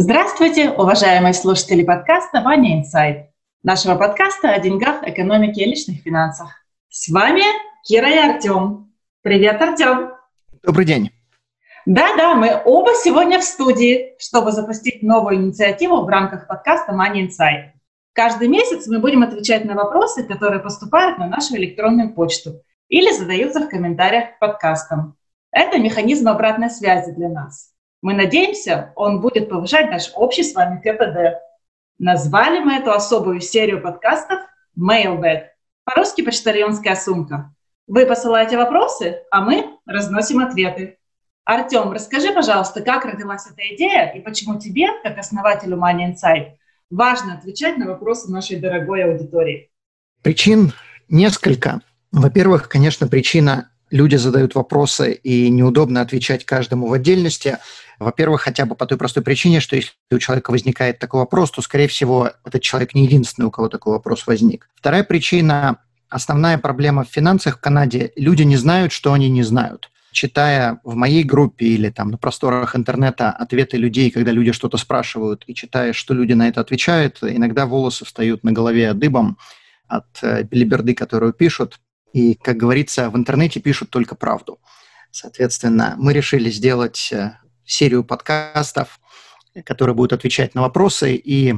Здравствуйте, уважаемые слушатели подкаста «Money Insight», нашего подкаста о деньгах, экономике и личных финансах. С вами Кира и Артем. Привет, Артем. Добрый день. Да-да, мы оба сегодня в студии, чтобы запустить новую инициативу в рамках подкаста Money Insight. Каждый месяц мы будем отвечать на вопросы, которые поступают на нашу электронную почту или задаются в комментариях к подкастам. Это механизм обратной связи для нас. Мы надеемся, он будет повышать наш общий с вами КПД. Назвали мы эту особую серию подкастов Mailbag. По-русски почтальонская сумка. Вы посылаете вопросы, а мы разносим ответы. Артем, расскажи, пожалуйста, как родилась эта идея и почему тебе, как основателю Money Insight, важно отвечать на вопросы нашей дорогой аудитории? Причин несколько. Во-первых, конечно, причина люди задают вопросы и неудобно отвечать каждому в отдельности. Во-первых, хотя бы по той простой причине, что если у человека возникает такой вопрос, то, скорее всего, этот человек не единственный, у кого такой вопрос возник. Вторая причина Основная проблема в финансах в Канаде – люди не знают, что они не знают. Читая в моей группе или там на просторах интернета ответы людей, когда люди что-то спрашивают, и читая, что люди на это отвечают, иногда волосы встают на голове дыбом от э, билиберды, которую пишут. И, как говорится, в интернете пишут только правду. Соответственно, мы решили сделать э, серию подкастов, которые будут отвечать на вопросы. И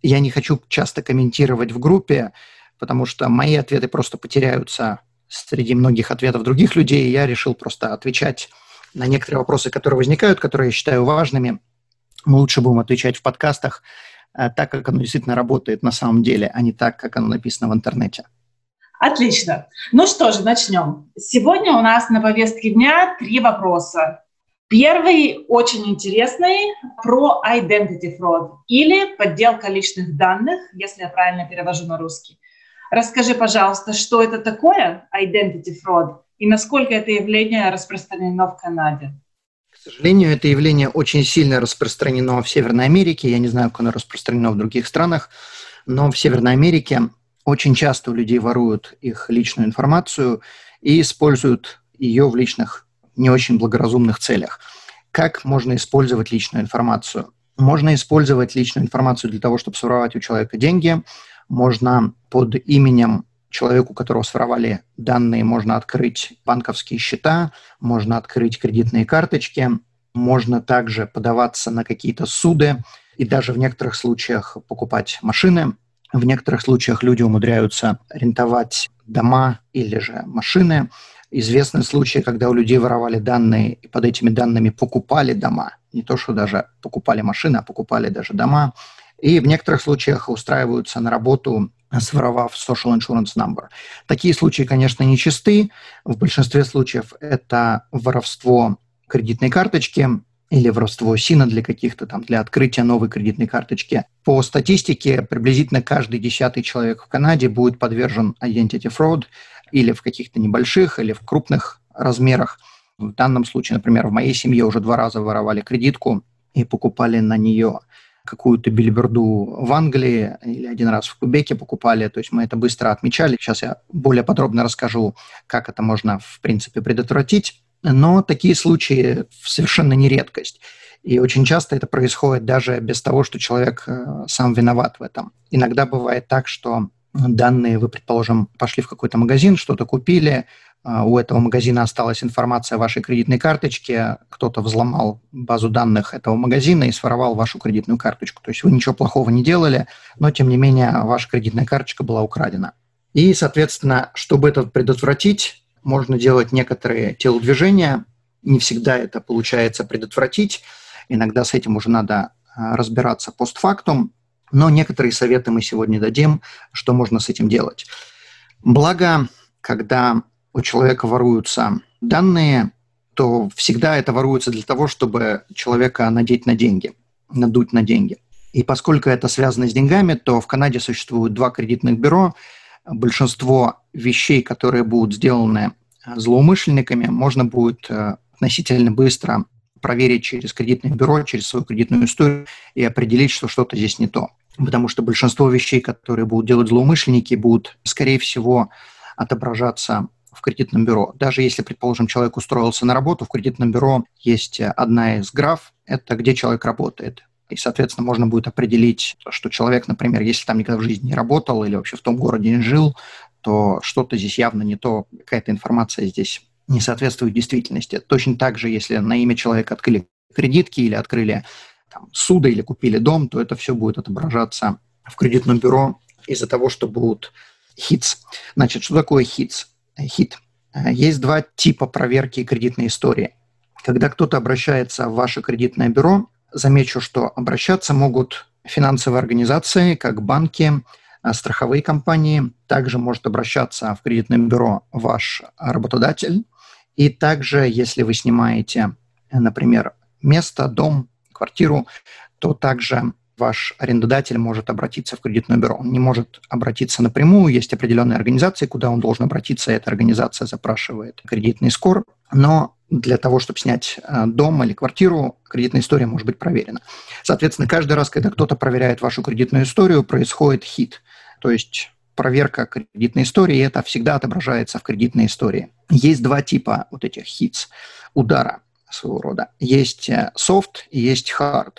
я не хочу часто комментировать в группе, потому что мои ответы просто потеряются среди многих ответов других людей. Я решил просто отвечать на некоторые вопросы, которые возникают, которые я считаю важными. Мы лучше будем отвечать в подкастах э, так, как оно действительно работает на самом деле, а не так, как оно написано в интернете. Отлично. Ну что же, начнем. Сегодня у нас на повестке дня три вопроса. Первый очень интересный про identity fraud или подделка личных данных, если я правильно перевожу на русский. Расскажи, пожалуйста, что это такое identity fraud и насколько это явление распространено в Канаде? К сожалению, это явление очень сильно распространено в Северной Америке. Я не знаю, как оно распространено в других странах, но в Северной Америке очень часто у людей воруют их личную информацию и используют ее в личных, не очень благоразумных целях. Как можно использовать личную информацию? Можно использовать личную информацию для того, чтобы своровать у человека деньги. Можно под именем человеку, которого своровали данные, можно открыть банковские счета, можно открыть кредитные карточки, можно также подаваться на какие-то суды и даже в некоторых случаях покупать машины. В некоторых случаях люди умудряются арендовать дома или же машины. Известны случаи, когда у людей воровали данные и под этими данными покупали дома. Не то, что даже покупали машины, а покупали даже дома. И в некоторых случаях устраиваются на работу, своровав social insurance number. Такие случаи, конечно, нечисты. В большинстве случаев это воровство кредитной карточки, или воровство СИНа для каких-то там, для открытия новой кредитной карточки. По статистике, приблизительно каждый десятый человек в Канаде будет подвержен identity fraud или в каких-то небольших, или в крупных размерах. В данном случае, например, в моей семье уже два раза воровали кредитку и покупали на нее какую-то билиберду в Англии или один раз в Кубеке покупали. То есть мы это быстро отмечали. Сейчас я более подробно расскажу, как это можно, в принципе, предотвратить. Но такие случаи совершенно не редкость. И очень часто это происходит даже без того, что человек э, сам виноват в этом. Иногда бывает так, что данные, вы, предположим, пошли в какой-то магазин, что-то купили, а, у этого магазина осталась информация о вашей кредитной карточке, кто-то взломал базу данных этого магазина и своровал вашу кредитную карточку. То есть вы ничего плохого не делали, но, тем не менее, ваша кредитная карточка была украдена. И, соответственно, чтобы это предотвратить, можно делать некоторые телодвижения. Не всегда это получается предотвратить. Иногда с этим уже надо а, разбираться постфактум. Но некоторые советы мы сегодня дадим, что можно с этим делать. Благо, когда у человека воруются данные, то всегда это воруется для того, чтобы человека надеть на деньги, надуть на деньги. И поскольку это связано с деньгами, то в Канаде существует два кредитных бюро. Большинство вещей, которые будут сделаны э, злоумышленниками, можно будет э, относительно быстро проверить через кредитное бюро, через свою кредитную историю и определить, что что-то здесь не то. Потому что большинство вещей, которые будут делать злоумышленники, будут, скорее всего, отображаться в кредитном бюро. Даже если, предположим, человек устроился на работу, в кредитном бюро есть одна из граф, это где человек работает. И, соответственно, можно будет определить, что человек, например, если там никогда в жизни не работал или вообще в том городе не жил, то что-то здесь явно не то, какая-то информация здесь не соответствует действительности. Точно так же, если на имя человека открыли кредитки или открыли там, суда или купили дом, то это все будет отображаться в кредитном бюро из-за того, что будут хитс. Значит, что такое хитс? Хит. Есть два типа проверки кредитной истории. Когда кто-то обращается в ваше кредитное бюро, замечу, что обращаться могут финансовые организации, как банки, страховые компании. Также может обращаться в кредитное бюро ваш работодатель. И также, если вы снимаете, например, место, дом, квартиру, то также ваш арендодатель может обратиться в кредитное бюро. Он не может обратиться напрямую, есть определенные организации, куда он должен обратиться, эта организация запрашивает кредитный скор, но для того, чтобы снять э, дом или квартиру, кредитная история может быть проверена. Соответственно, каждый раз, когда кто-то проверяет вашу кредитную историю, происходит хит, то есть проверка кредитной истории, и это всегда отображается в кредитной истории. Есть два типа вот этих хитс, удара своего рода. Есть э, и есть hard.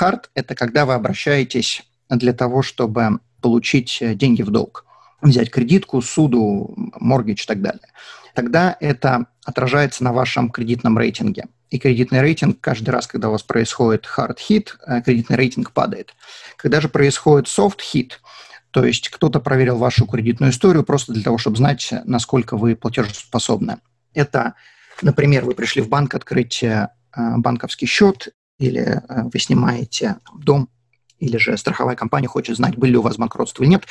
Hard – это когда вы обращаетесь для того, чтобы получить э, деньги в долг, взять кредитку, суду, моргидж и так далее. Тогда это отражается на вашем кредитном рейтинге. И кредитный рейтинг каждый раз, когда у вас происходит hard hit, э, кредитный рейтинг падает. Когда же происходит soft hit, то есть кто-то проверил вашу кредитную историю просто для того, чтобы знать, насколько вы платежеспособны. Это Например, вы пришли в банк открыть э, банковский счет, или э, вы снимаете дом, или же страховая компания хочет знать, были ли у вас банкротство или нет.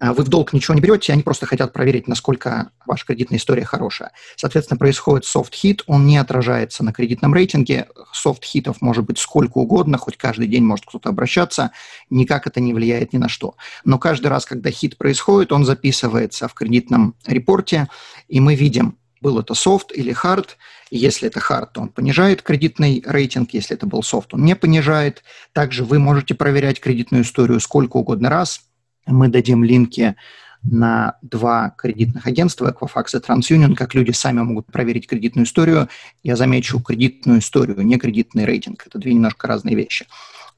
Э, вы в долг ничего не берете, они просто хотят проверить, насколько ваша кредитная история хорошая. Соответственно, происходит soft hit, он не отражается на кредитном рейтинге. Soft hit ов может быть сколько угодно, хоть каждый день может кто-то обращаться, никак это не влияет ни на что. Но каждый раз, когда хит происходит, он записывается в кредитном report е, и мы видим, был это софт или hard. Если это hard, то он понижает кредитный рейтинг. Если это был софт, он не понижает. Также вы можете проверять кредитную историю сколько угодно раз. Мы дадим линки на два кредитных агентства, Equifax и TransUnion, как люди сами могут проверить кредитную историю. Я замечу кредитную историю, не кредитный рейтинг. Это две немножко разные вещи.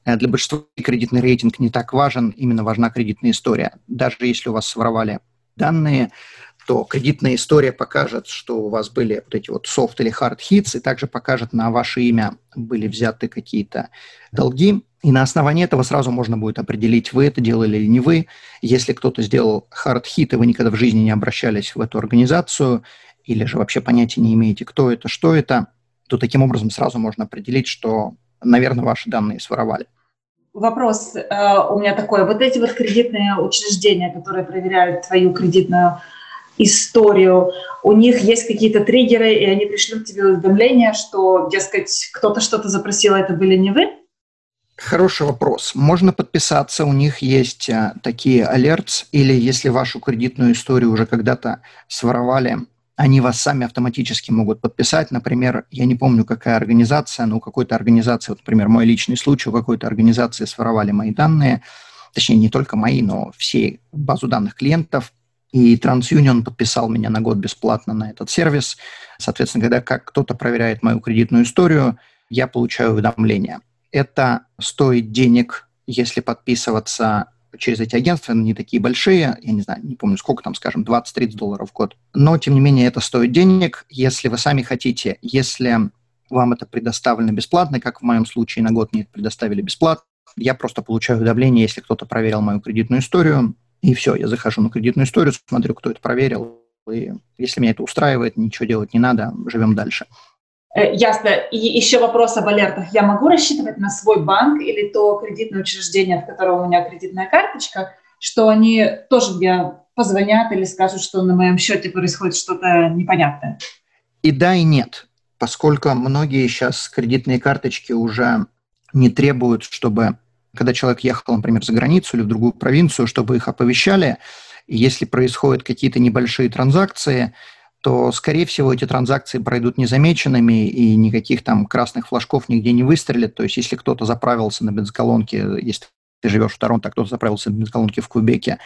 Э, для большинства кредитный рейтинг не так важен, именно важна кредитная история. Даже если у вас своровали данные, то кредитная история покажет, что у вас были вот эти вот soft или hard hits, и также покажет на ваше имя были взяты какие-то долги. И на основании этого сразу можно будет определить, вы это делали или не вы. Если кто-то сделал hard hit, и вы никогда в жизни не обращались в эту организацию, или же вообще понятия не имеете, кто это, что это, то таким образом сразу можно определить, что, наверное, ваши данные своровали. Вопрос э, у меня такой. Вот эти вот кредитные учреждения, которые проверяют твою кредитную историю, у них есть какие-то триггеры, и они пришлют тебе уведомление, что, дескать, кто-то что-то запросил, а это были не вы? Хороший вопрос. Можно подписаться, у них есть а, такие алерты, или если вашу кредитную историю уже когда-то своровали, они вас сами автоматически могут подписать. Например, я не помню, какая организация, но у какой-то организации, вот, например, мой личный случай, у какой-то организации своровали мои данные, точнее, не только мои, но все базу данных клиентов, и TransUnion подписал меня на год бесплатно на этот сервис. Соответственно, когда как кто-то проверяет мою кредитную историю, я получаю уведомления. Это стоит денег, если подписываться через эти агентства, они такие большие, я не знаю, не помню сколько там, скажем, 20-30 долларов в год. Но, тем не менее, это стоит денег, если вы сами хотите. Если вам это предоставлено бесплатно, как в моем случае на год мне предоставили бесплатно, я просто получаю уведомление, если кто-то проверил мою кредитную историю, и все, я захожу на кредитную историю, смотрю, кто это проверил, и если меня это устраивает, ничего делать не надо, живем дальше. Э, ясно. И еще вопрос об алертах. Я могу рассчитывать на свой банк или то кредитное учреждение, в котором у меня кредитная карточка, что они тоже мне позвонят или скажут, что на моем счете происходит что-то непонятное? И да, и нет. Поскольку многие сейчас кредитные карточки уже не требуют, чтобы когда человек ехал, например, за границу или в другую провинцию, чтобы их оповещали, если происходят какие-то небольшие транзакции, то, скорее всего, эти транзакции пройдут незамеченными, и никаких там красных флажков нигде не выстрелит. То есть, если кто-то заправился на бензоколонке, если ты живешь в Торонто, а кто-то заправился на бензоколонке в Кубеке,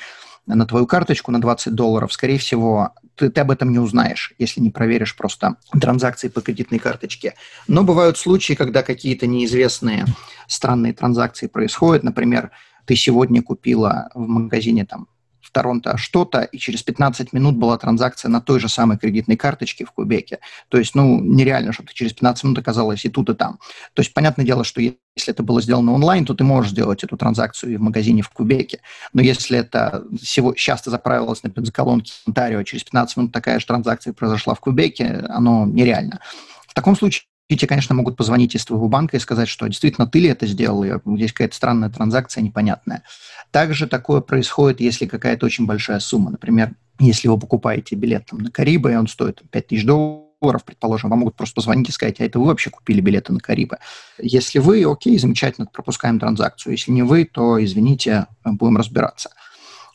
на твою карточку на 20 долларов, скорее всего, ты, ты об этом не узнаешь, если не проверишь просто транзакции по кредитной карточке. Но бывают случаи, когда какие-то неизвестные странные транзакции происходят. Например, ты сегодня купила в магазине там Торонто что-то, и через 15 минут была транзакция на той же самой кредитной карточке в Кубеке. То есть, ну, нереально, чтобы ты через 15 минут оказалась и тут, и там. То есть, понятное дело, что если это было сделано онлайн, то ты можешь сделать эту транзакцию и в магазине в Кубеке. Но если это всего, сейчас ты заправилась на бензоколонке в Онтарио, а через 15 минут такая же транзакция произошла в Кубеке, оно нереально. В таком случае тебе, конечно, могут позвонить из твоего банка и сказать, что действительно ты ли это сделал, и здесь какая-то странная транзакция непонятная. Также такое происходит, если какая-то очень большая сумма. Например, если вы покупаете билет там, на Карибы, и он стоит 5000 долларов, предположим, вам могут просто позвонить и сказать, а это вы вообще купили билеты на Карибы? Если вы, окей, замечательно, пропускаем транзакцию. Если не вы, то, извините, будем разбираться.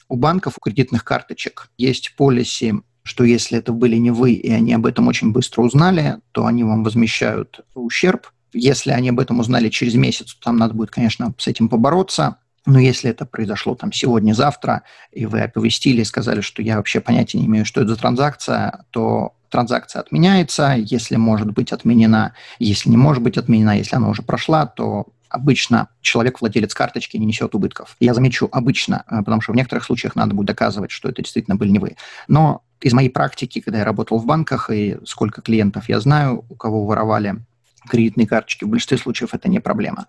У банков, у кредитных карточек есть полиси что если это были не вы, и они об этом очень быстро узнали, то они вам возмещают ущерб. Если они об этом узнали через месяц, то там надо будет, конечно, с этим побороться. Но если это произошло там сегодня-завтра, и вы оповестили и сказали, что я вообще понятия не имею, что это за транзакция, то транзакция отменяется, если может быть отменена, если не может быть отменена, если она уже прошла, то обычно человек, владелец карточки, не несет убытков. Я замечу обычно, э, потому что в некоторых случаях надо будет доказывать, что это действительно были не вы. Но из моей практики, когда я работал в банках, и сколько клиентов я знаю, у кого воровали кредитные карточки, в большинстве случаев это не проблема.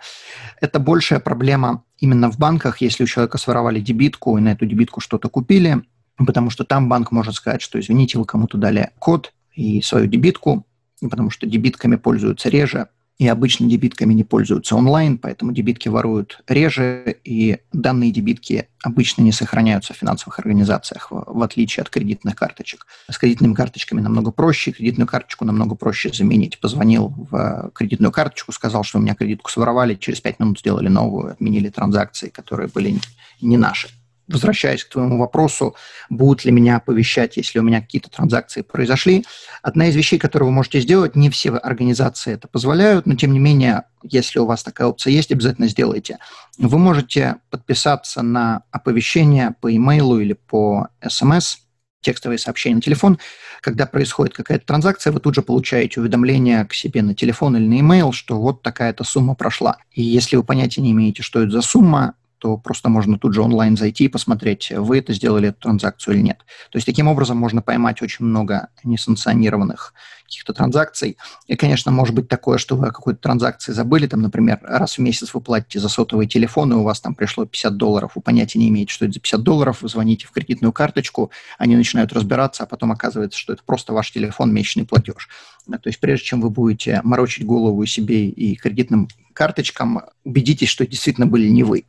Это большая проблема именно в банках, если у человека своровали дебитку, и на эту дебитку что-то купили, потому что там банк может сказать, что, извините, вы кому-то дали код и свою дебитку, потому что дебитками пользуются реже, и обычно дебитками не пользуются онлайн, поэтому дебитки воруют реже, и данные дебитки обычно не сохраняются в финансовых организациях, в, отличие от кредитных карточек. С кредитными карточками намного проще, кредитную карточку намного проще заменить. Позвонил в кредитную карточку, сказал, что у меня кредитку своровали, через 5 минут сделали новую, отменили транзакции, которые были не наши возвращаясь к твоему вопросу, будут ли меня оповещать, если у меня какие-то транзакции произошли. Одна из вещей, которую вы можете сделать, не все организации это позволяют, но тем не менее, если у вас такая опция есть, обязательно сделайте. Вы можете подписаться на оповещение по имейлу или по смс, текстовые сообщения на телефон. Когда происходит какая-то транзакция, вы тут же получаете уведомление к себе на телефон или на имейл, что вот такая-то сумма прошла. И если вы понятия не имеете, что это за сумма, то просто можно тут же онлайн зайти и посмотреть, вы это сделали эту транзакцию или нет. То есть таким образом можно поймать очень много несанкционированных каких-то транзакций. И, конечно, может быть такое, что вы о какой-то транзакции забыли, там, например, раз в месяц вы платите за сотовый телефон, и у вас там пришло 50 долларов, вы понятия не имеете, что это за 50 долларов, вы звоните в кредитную карточку, они начинают разбираться, а потом оказывается, что это просто ваш телефон, месячный платеж. То есть прежде чем вы будете морочить голову себе и кредитным карточкам, убедитесь, что действительно были не вы.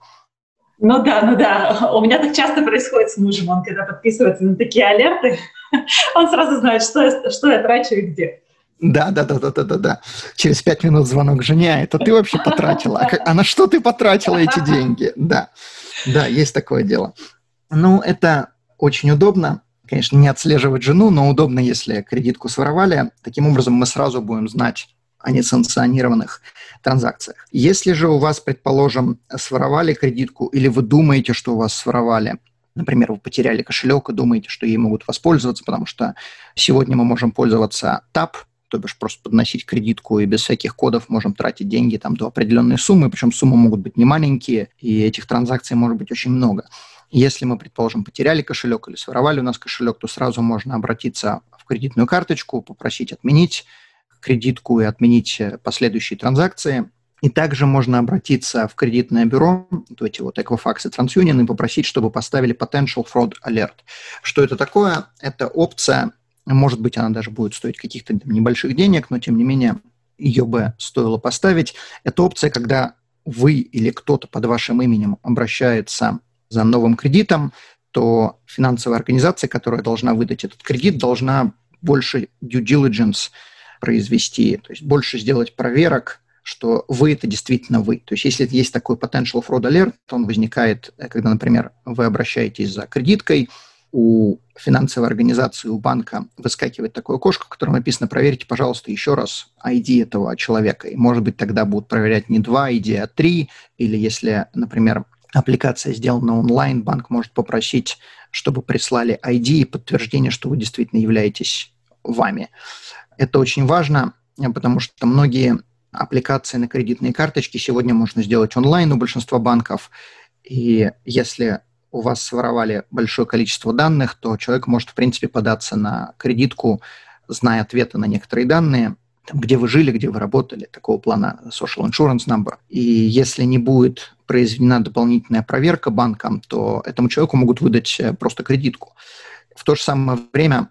Ну да, ну да. У меня так часто происходит с мужем. Он когда подписывается на такие алерты, он сразу знает, что я, что я трачу и где. Да, да, да, да, да, да, да. Через пять минут звонок жене, это ты вообще потратила. А, а на что ты потратила эти деньги? Да, да, есть такое дело. Ну, это очень удобно. Конечно, не отслеживать жену, но удобно, если кредитку своровали. Таким образом, мы сразу будем знать, о несанкционированных транзакциях. Если же у вас, предположим, своровали кредитку или вы думаете, что у вас своровали, например, вы потеряли кошелек и думаете, что ей могут воспользоваться, потому что сегодня мы можем пользоваться TAP, то бишь просто подносить кредитку и без всяких кодов можем тратить деньги там до определенной суммы, причем суммы могут быть не маленькие, и этих транзакций может быть очень много. Если мы, предположим, потеряли кошелек или своровали у нас кошелек, то сразу можно обратиться в кредитную карточку, попросить отменить кредитку и отменить э, последующие транзакции. И также можно обратиться в кредитное бюро, вот эти вот Equifax и TransUnion, и попросить, чтобы поставили Potential Fraud Alert. Что это такое? Это опция, может быть, она даже будет стоить каких-то небольших денег, но тем не менее ее бы стоило поставить. Это опция, когда вы или кто-то под вашим именем обращается за новым кредитом, то финансовая организация, которая должна выдать этот кредит, должна больше due diligence произвести, то есть больше сделать проверок что вы это действительно вы. То есть если есть такой potential fraud alert, он возникает, э, когда, например, вы обращаетесь за кредиткой, у финансовой организации, у банка выскакивает такое окошко, в котором написано «Проверьте, пожалуйста, еще раз ID этого человека». И, может быть, тогда будут проверять не два ID, а три. Или если, например, аппликация сделана онлайн, банк может попросить, чтобы прислали ID и подтверждение, что вы действительно являетесь вами. Это очень важно, потому что многие аппликации на кредитные карточки сегодня можно сделать онлайн у большинства банков. И если у вас своровали большое количество данных, то человек может, в принципе, податься на кредитку, зная ответы на некоторые данные, там, где вы жили, где вы работали, такого плана social insurance number. И если не будет произведена дополнительная проверка банком, то этому человеку могут выдать э, просто кредитку. В то же самое время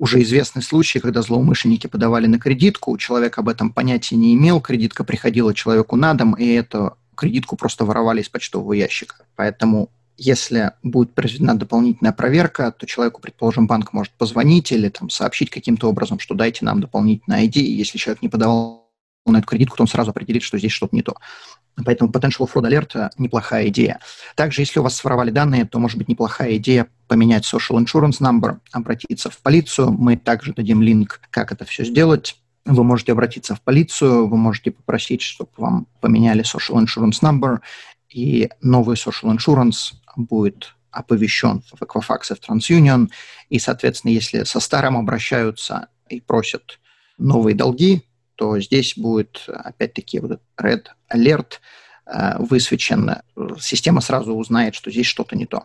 уже известный случай, когда злоумышленники подавали на кредитку, человек об этом понятия не имел, кредитка приходила человеку на дом, и эту кредитку просто воровали из почтового ящика. Поэтому если будет произведена дополнительная проверка, то человеку, предположим, банк может позвонить или там, сообщить каким-то образом, что дайте нам дополнительный ID, и если человек не подавал на эту кредитку, то он сразу определит, что здесь что-то не то. Поэтому potential fraud alert – неплохая идея. Также, если у вас своровали данные, то может быть неплохая идея поменять social insurance number, обратиться в полицию. Мы также дадим линк, как это все сделать. Вы можете обратиться в полицию, вы можете попросить, чтобы вам поменяли social insurance number, и новый social insurance будет оповещен в Equifax и в TransUnion, и, соответственно, если со старым обращаются и просят новые долги, то здесь будет, опять-таки, вот red alert э, высвечен. Система сразу узнает, что здесь что-то не то.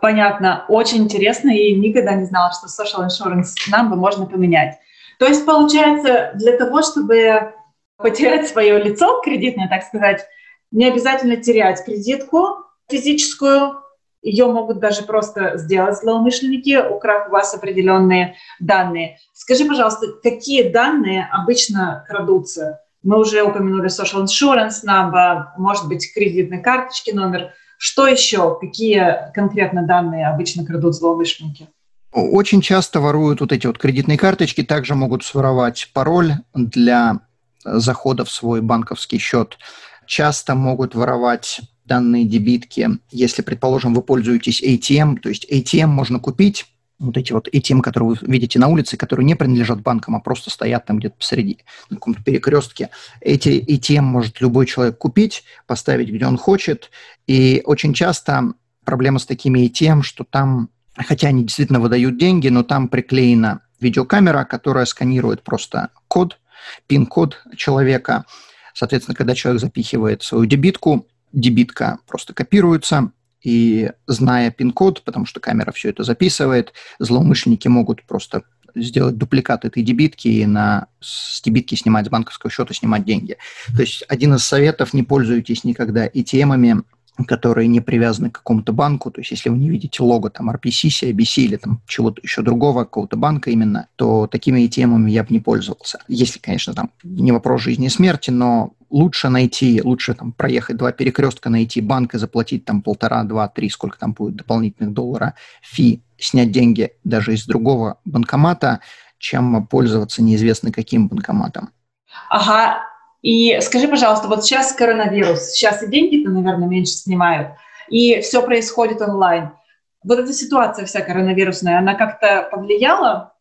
Понятно. Очень интересно, и никогда не знала, что social insurance number можно поменять. То есть, получается, для того, чтобы потерять свое лицо кредитное, так сказать, не обязательно терять кредитку физическую, ее могут даже просто сделать злоумышленники, украв у вас определенные данные. Скажи, пожалуйста, какие данные обычно крадутся? Мы уже упомянули social insurance number, может быть, кредитной карточки номер. Что еще? Какие конкретно данные обычно крадут злоумышленники? Очень часто воруют вот эти вот кредитные карточки, также могут своровать пароль для захода в свой банковский счет. Часто могут воровать данные дебитки. Если, предположим, вы пользуетесь ATM, то есть ATM можно купить, вот эти вот ATM, которые вы видите на улице, которые не принадлежат банкам, а просто стоят там где-то посреди, на каком-то перекрестке. Эти ATM может любой человек купить, поставить где он хочет. И очень часто проблема с такими ATM, что там, хотя они действительно выдают деньги, но там приклеена видеокамера, которая сканирует просто код, пин-код человека. Соответственно, когда человек запихивает свою дебитку, дебитка просто копируется, и зная пин-код, потому что камера все это записывает, злоумышленники могут просто сделать дубликат этой дебитки и на, с дебитки снимать с банковского счета, снимать деньги. То есть один из советов – не пользуйтесь никогда ATM-ами, которые не привязаны к какому-то банку, то есть если вы не видите лого там RPC, CIBC или там чего-то еще другого, какого-то банка именно, то такими ATM-ами я бы не пользовался. Если, конечно, там не вопрос жизни и смерти, но лучше найти, лучше там проехать два перекрестка, найти банк и заплатить там полтора, два, три, сколько там будет дополнительных доллара фи, снять деньги даже из другого банкомата, чем пользоваться неизвестно каким банкоматом. Ага, и скажи, пожалуйста, вот сейчас коронавирус, сейчас и деньги-то, наверное, меньше снимают, и все происходит онлайн. Вот эта ситуация вся коронавирусная, она как-то повлияла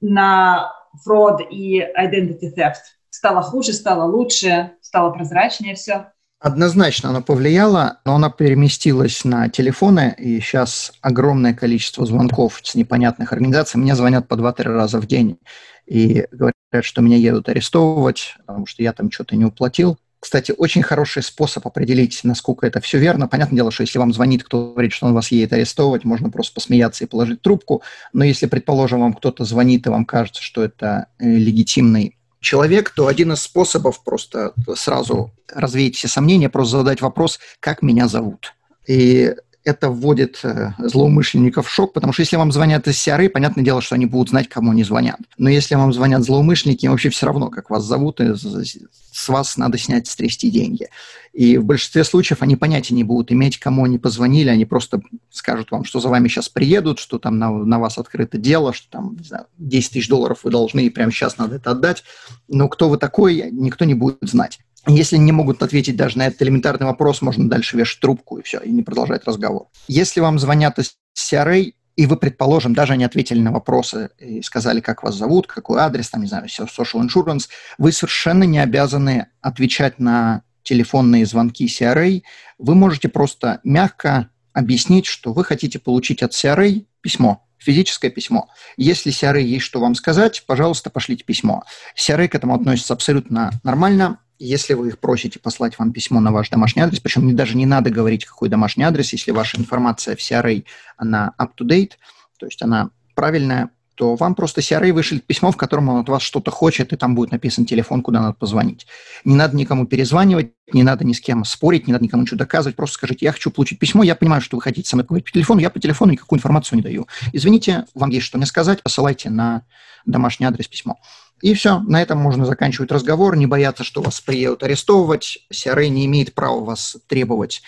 на фрод и identity theft? Стало хуже, стало лучше, стало прозрачнее все? Однозначно она повлияла, но она переместилась на телефоны, и сейчас огромное количество звонков с непонятных организаций. Мне звонят по 2-3 раза в день и говорят, что меня едут арестовывать, потому что я там что-то не уплатил. Кстати, очень хороший способ определить, насколько это все верно. Понятное дело, что если вам звонит кто говорит, что он вас едет арестовывать, можно просто посмеяться и положить трубку. Но если, предположим, вам кто-то звонит, и вам кажется, что это э, легитимный человек, то один из способов просто сразу развеять все сомнения, просто задать вопрос, как меня зовут. И это вводит э, злоумышленников в шок, потому что если вам звонят из CRA, понятное дело, что они будут знать, кому они звонят. Но если вам звонят злоумышленники, им вообще все равно, как вас зовут, и с вас надо снять, стрясти деньги. И в большинстве случаев они понятия не будут иметь, кому они позвонили, они просто скажут вам, что за вами сейчас приедут, что там на, на вас открыто дело, что там, не знаю, 10 тысяч долларов вы должны, и прямо сейчас надо это отдать. Но кто вы такой, никто не будет знать. Если не могут ответить даже на этот элементарный вопрос, можно дальше вешать трубку и все, и не продолжать разговор. Если вам звонят из CRA, и вы, предположим, даже не ответили на вопросы и сказали, как вас зовут, какой адрес, там, не знаю, social insurance, вы совершенно не обязаны отвечать на телефонные звонки CRA. Вы можете просто мягко объяснить, что вы хотите получить от CRA письмо, физическое письмо. Если CRA есть что вам сказать, пожалуйста, пошлите письмо. CRA к этому относится абсолютно нормально. Если вы их просите послать вам письмо на ваш домашний адрес, причем даже не надо говорить, какой домашний адрес, если ваша информация в CRA, она up-to-date, то есть она правильная, то вам просто CRA вышлет письмо, в котором он от вас что-то хочет, и там будет написан телефон, куда надо позвонить. Не надо никому перезванивать, не надо ни с кем спорить, не надо никому ничего доказывать, просто скажите, я хочу получить письмо, я понимаю, что вы хотите со мной поговорить по телефону, я по телефону никакую информацию не даю. Извините, вам есть что мне сказать, посылайте на домашний адрес письмо. И все, на этом можно заканчивать разговор, не бояться, что вас приедут арестовывать. CRA не имеет права вас требовать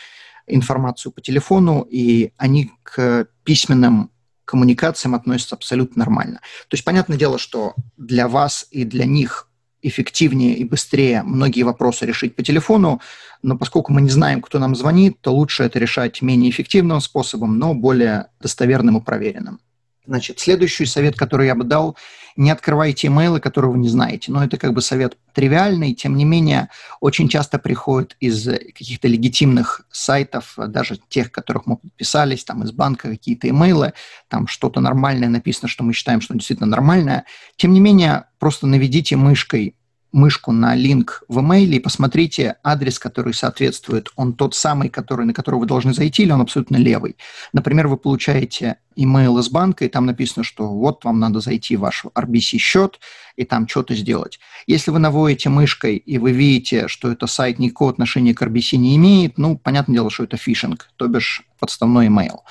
информацию по телефону, и они к письменным коммуникациям относятся абсолютно нормально. То есть, понятное дело, что для вас и для них эффективнее и быстрее многие вопросы решить по телефону, но поскольку мы не знаем, кто нам звонит, то лучше это решать менее эффективным способом, но более достоверным и проверенным. Значит, следующий совет, который я бы дал, не открывайте имейлы, которые вы не знаете. Но это как бы совет тривиальный, тем не менее, очень часто приходит из каких-то легитимных сайтов, даже тех, которых мы подписались, там из банка какие-то имейлы, там что-то нормальное написано, что мы считаем, что действительно нормальное. Тем не менее, просто наведите мышкой мышку на линк в имейле и посмотрите адрес, который соответствует. Он тот самый, который, на который вы должны зайти, или он абсолютно левый. Например, вы получаете имейл из банка, и там написано, что вот вам надо зайти в ваш RBC-счет и там что-то сделать. Если вы наводите мышкой, и вы видите, что это сайт никакого отношения к RBC не имеет, ну, понятное дело, что это фишинг, то бишь подставной имейл.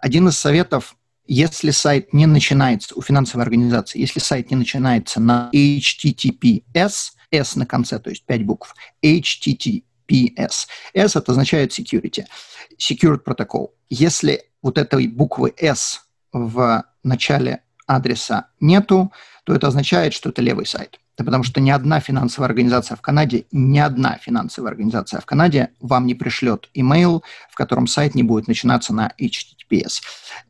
Один из советов если сайт не начинается у финансовой организации, если сайт не начинается на HTTPS, S на конце, то есть 5 букв, HTTPS, S это означает security, Secured Protocol. Если вот этой буквы S в начале адреса нету, то это означает, что это левый сайт. Да потому что ни одна финансовая организация в Канаде, ни одна финансовая организация в Канаде вам не пришлет имейл, в котором сайт не будет начинаться на HTTPS.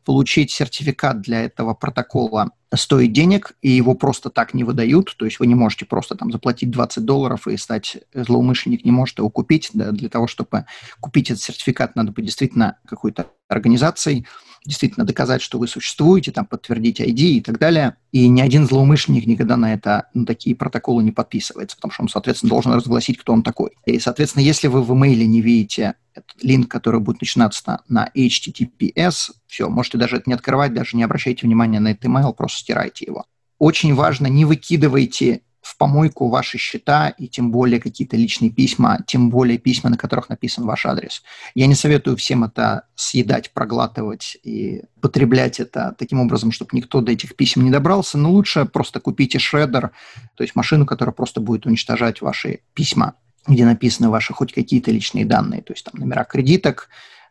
Получить сертификат для этого протокола стоит денег, и его просто так не выдают, то есть вы не можете просто там заплатить 20 долларов и стать злоумышленник не может его купить. Да, для того, чтобы купить этот сертификат, надо быть действительно какой-то организацией, действительно доказать, что вы существуете, там, подтвердить ID и так далее. И ни один злоумышленник никогда на это, на такие протоколы не подписывается, потому что он, соответственно, должен разгласить, кто он такой. И, соответственно, если вы в имейле не видите этот линк, который будет начинаться на, на HTTPS, все, можете даже это не открывать, даже не обращайте внимания на этот email, просто стирайте его. Очень важно, не выкидывайте в помойку ваши счета и тем более какие-то личные письма, тем более письма, на которых написан ваш адрес. Я не советую всем это съедать, проглатывать и потреблять это таким образом, чтобы никто до этих писем не добрался, но лучше просто купите шредер, то есть машину, которая просто будет уничтожать ваши письма, где написаны ваши хоть какие-то личные данные, то есть там номера кредиток,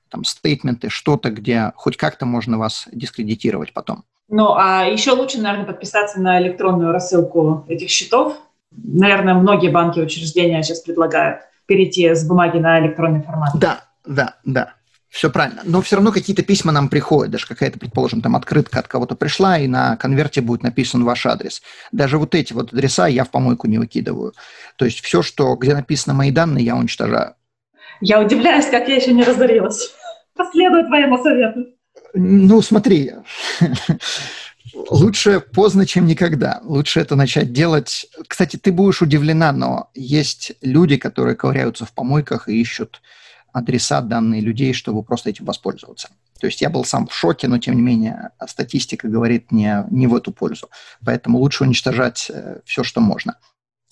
там стейтменты, что-то, где хоть как-то можно вас дискредитировать потом. Ну, а еще лучше, наверное, подписаться на электронную рассылку этих счетов. Наверное, многие банки и учреждения сейчас предлагают перейти с бумаги на электронный формат. Да, да, да. Все правильно. Но все равно какие-то письма нам приходят, даже какая-то, предположим, там открытка от кого-то пришла, и на конверте будет написан ваш адрес. Даже вот эти вот адреса я в помойку не выкидываю. То есть все, что, где написаны мои данные, я уничтожаю. Я удивляюсь, как я еще не разорилась. Последую твоему совету. Ну, смотри, лучше поздно, чем никогда. Лучше это начать делать. Кстати, ты будешь удивлена, но есть люди, которые ковыряются в помойках и ищут адреса данные людей, чтобы просто этим воспользоваться. То есть я был сам в шоке, но тем не менее статистика говорит не, не в эту пользу. Поэтому лучше уничтожать э, все, что можно.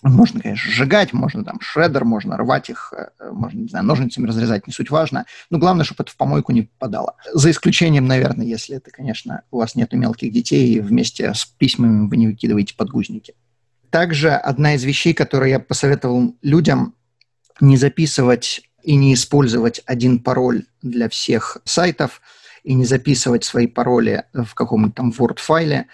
Можно, конечно, сжигать, можно там шредер, можно рвать их, э, можно, не знаю, ножницами разрезать, не суть важно. Но главное, чтобы это в помойку не попадало. За исключением, наверное, если это, конечно, у вас нет мелких детей, и вместе с письмами вы не выкидываете подгузники. Также одна из вещей, которую я посоветовал людям, не записывать и не использовать один пароль для всех сайтов, и не записывать свои пароли в каком-нибудь там Word-файле.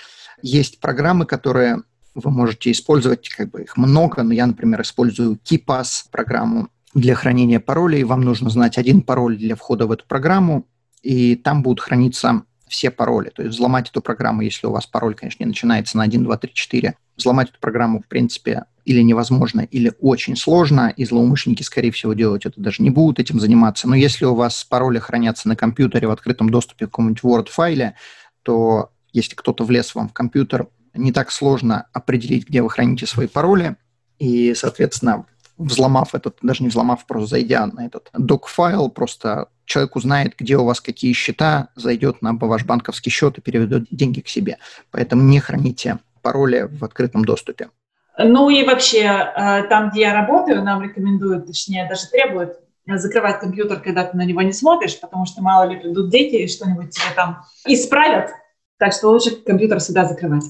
Есть программы, которые вы можете использовать, как бы их много, но я, например, использую KeePass программу для хранения паролей. Вам нужно знать один пароль для входа в эту программу, и там будут храниться все пароли. То есть взломать эту программу, если у вас пароль, конечно, не начинается на 1, 2, 3, 4, взломать эту программу, в принципе, или невозможно, или очень сложно, и злоумышленники, скорее всего, делать это даже не будут этим заниматься. Но если у вас пароли хранятся на компьютере в открытом доступе к какому-нибудь Word-файле, то если кто-то влез вам в компьютер, не так сложно определить, где вы храните свои пароли, и, соответственно, взломав этот, даже не взломав, просто зайдя на этот док-файл, просто человек узнает, где у вас какие счета, зайдет на ваш банковский счет и переведет деньги к себе. Поэтому не храните пароли в открытом доступе. Ну и вообще, э, там, где я работаю, нам рекомендуют, точнее, даже требуют закрывать компьютер, когда ты на него не смотришь, потому что мало ли придут дети и что-нибудь тебе там исправят. Так что лучше компьютер всегда закрывать.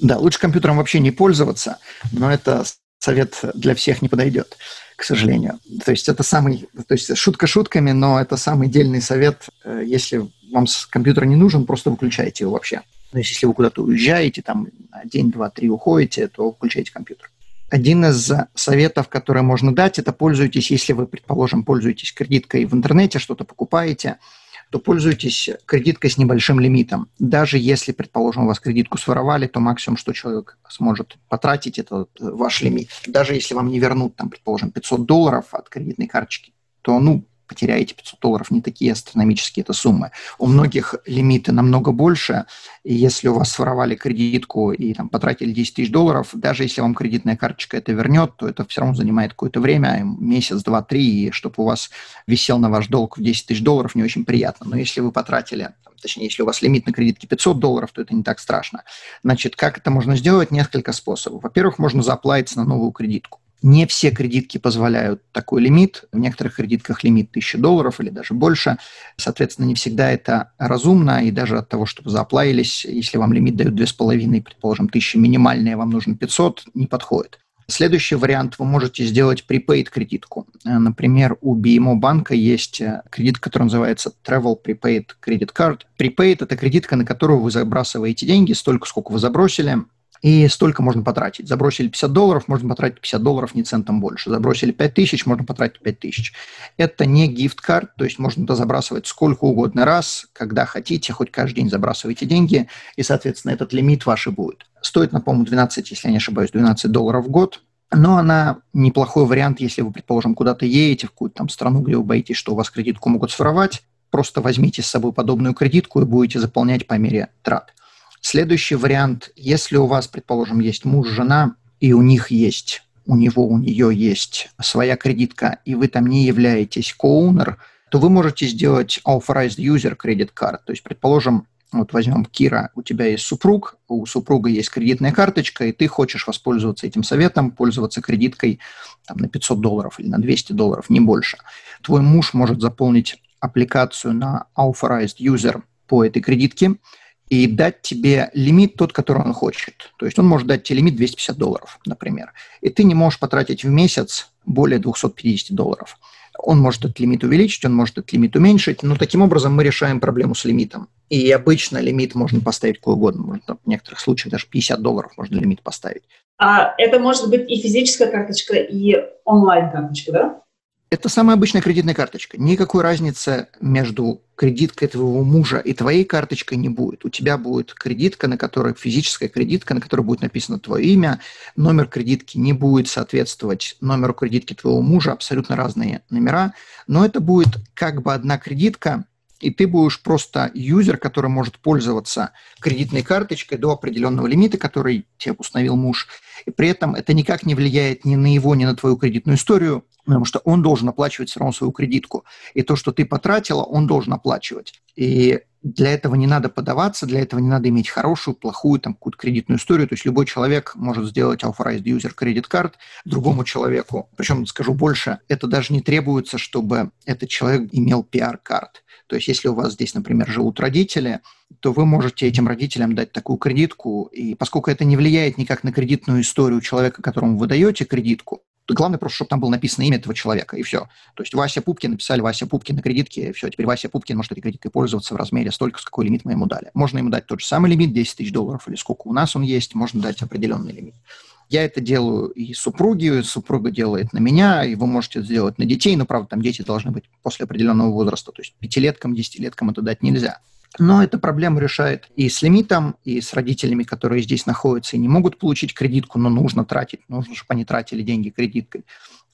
Да, лучше компьютером вообще не пользоваться, но это совет для всех не подойдет, к сожалению. То есть это самый, то есть шутка шутками, но это самый дельный совет. Э, если вам компьютер не нужен, просто выключайте его вообще. То есть если вы куда-то уезжаете, там на день, два, три уходите, то включайте компьютер. Один из советов, который можно дать, это пользуйтесь, если вы, предположим, пользуетесь кредиткой в интернете, что-то покупаете – то пользуйтесь кредиткой с небольшим лимитом. Даже если, предположим, у вас кредитку своровали, то максимум, что человек сможет потратить, это ваш лимит. Даже если вам не вернут, там, предположим, 500 долларов от кредитной карточки, то, ну, потеряете 500 долларов, не такие астрономические это суммы. У многих лимиты намного больше, и если у вас своровали кредитку и там, потратили 10 тысяч долларов, даже если вам кредитная карточка это вернет, то это все равно занимает какое-то время, месяц, два, три, и чтобы у вас висел на ваш долг в 10 тысяч долларов, не очень приятно. Но если вы потратили точнее, если у вас лимит на кредитке 500 долларов, то это не так страшно. Значит, как это можно сделать? Несколько способов. Во-первых, можно заплатить на новую кредитку. Не все кредитки позволяют такой лимит. В некоторых кредитках лимит 1000 долларов или даже больше. Соответственно, не всегда это разумно. И даже от того, чтобы заплавились, если вам лимит дают 2,5, предположим, 1000 минимальные, вам нужно 500, не подходит. Следующий вариант, вы можете сделать prepaid кредитку. Например, у BMO банка есть кредит, который называется Travel Prepaid Credit Card. Prepaid – это кредитка, на которую вы забрасываете деньги, столько, сколько вы забросили, и столько можно потратить. Забросили 50 долларов, можно потратить 50 долларов, не центом больше. Забросили 5 тысяч, можно потратить 5 тысяч. Это не гифт-карт, то есть можно туда забрасывать сколько угодно раз, когда хотите, хоть каждый день забрасывайте деньги, и, соответственно, этот лимит ваш и будет. Стоит, напомню, 12, если я не ошибаюсь, 12 долларов в год, но она неплохой вариант, если вы, предположим, куда-то едете, в какую-то там страну, где вы боитесь, что у вас кредитку могут своровать, просто возьмите с собой подобную кредитку и будете заполнять по мере трат. Следующий вариант, если у вас, предположим, есть муж, жена, и у них есть, у него, у нее есть своя кредитка, и вы там не являетесь коунер, то вы можете сделать authorized user credit card. То есть, предположим, вот возьмем Кира, у тебя есть супруг, у супруга есть кредитная карточка, и ты хочешь воспользоваться этим советом, пользоваться кредиткой там, на 500 долларов или на 200 долларов, не больше. Твой муж может заполнить аппликацию на authorized user по этой кредитке, и дать тебе лимит тот, который он хочет. То есть он может дать тебе лимит 250 долларов, например. И ты не можешь потратить в месяц более 250 долларов. Он может этот лимит увеличить, он может этот лимит уменьшить, но таким образом мы решаем проблему с лимитом. И обычно лимит можно поставить какой угодно. Можно, в некоторых случаях даже 50 долларов можно лимит поставить. А это может быть и физическая карточка, и онлайн-карточка, да? Это самая обычная кредитная карточка. Никакой разницы между кредиткой твоего мужа и твоей карточкой не будет. У тебя будет кредитка, на которой физическая кредитка, на которой будет написано твое имя. Номер кредитки не будет соответствовать номеру кредитки твоего мужа, абсолютно разные номера. Но это будет как бы одна кредитка, и ты будешь просто юзер, который может пользоваться кредитной карточкой до определенного лимита, который тебе установил муж. И при этом это никак не влияет ни на его, ни на твою кредитную историю, потому что он должен оплачивать все равно свою кредитку. И то, что ты потратила, он должен оплачивать. И для этого не надо подаваться, для этого не надо иметь хорошую, плохую, там, какую-то кредитную историю. То есть любой человек может сделать authorized user credit card другому человеку. Причем, скажу больше, это даже не требуется, чтобы этот человек имел PR-карт. То есть если у вас здесь, например, живут родители, то вы можете этим родителям дать такую кредитку. И поскольку это не влияет никак на кредитную историю человека, которому вы даете кредитку, Главное просто, чтобы там было написано имя этого человека, и все. То есть Вася Пупкин, написали Вася Пупкин на кредитке, и все. Теперь Вася Пупкин может этой кредиткой пользоваться в размере столько, с какой лимит мы ему дали. Можно ему дать тот же самый лимит, 10 тысяч долларов, или сколько у нас он есть, можно дать определенный лимит. Я это делаю и супруге, супруга делает на меня, и вы можете это сделать на детей, но, правда, там дети должны быть после определенного возраста, то есть пятилеткам, десятилеткам это дать нельзя. Но эта проблема решает и с лимитом, и с родителями, которые здесь находятся и не могут получить кредитку, но нужно тратить, нужно, чтобы они тратили деньги кредиткой.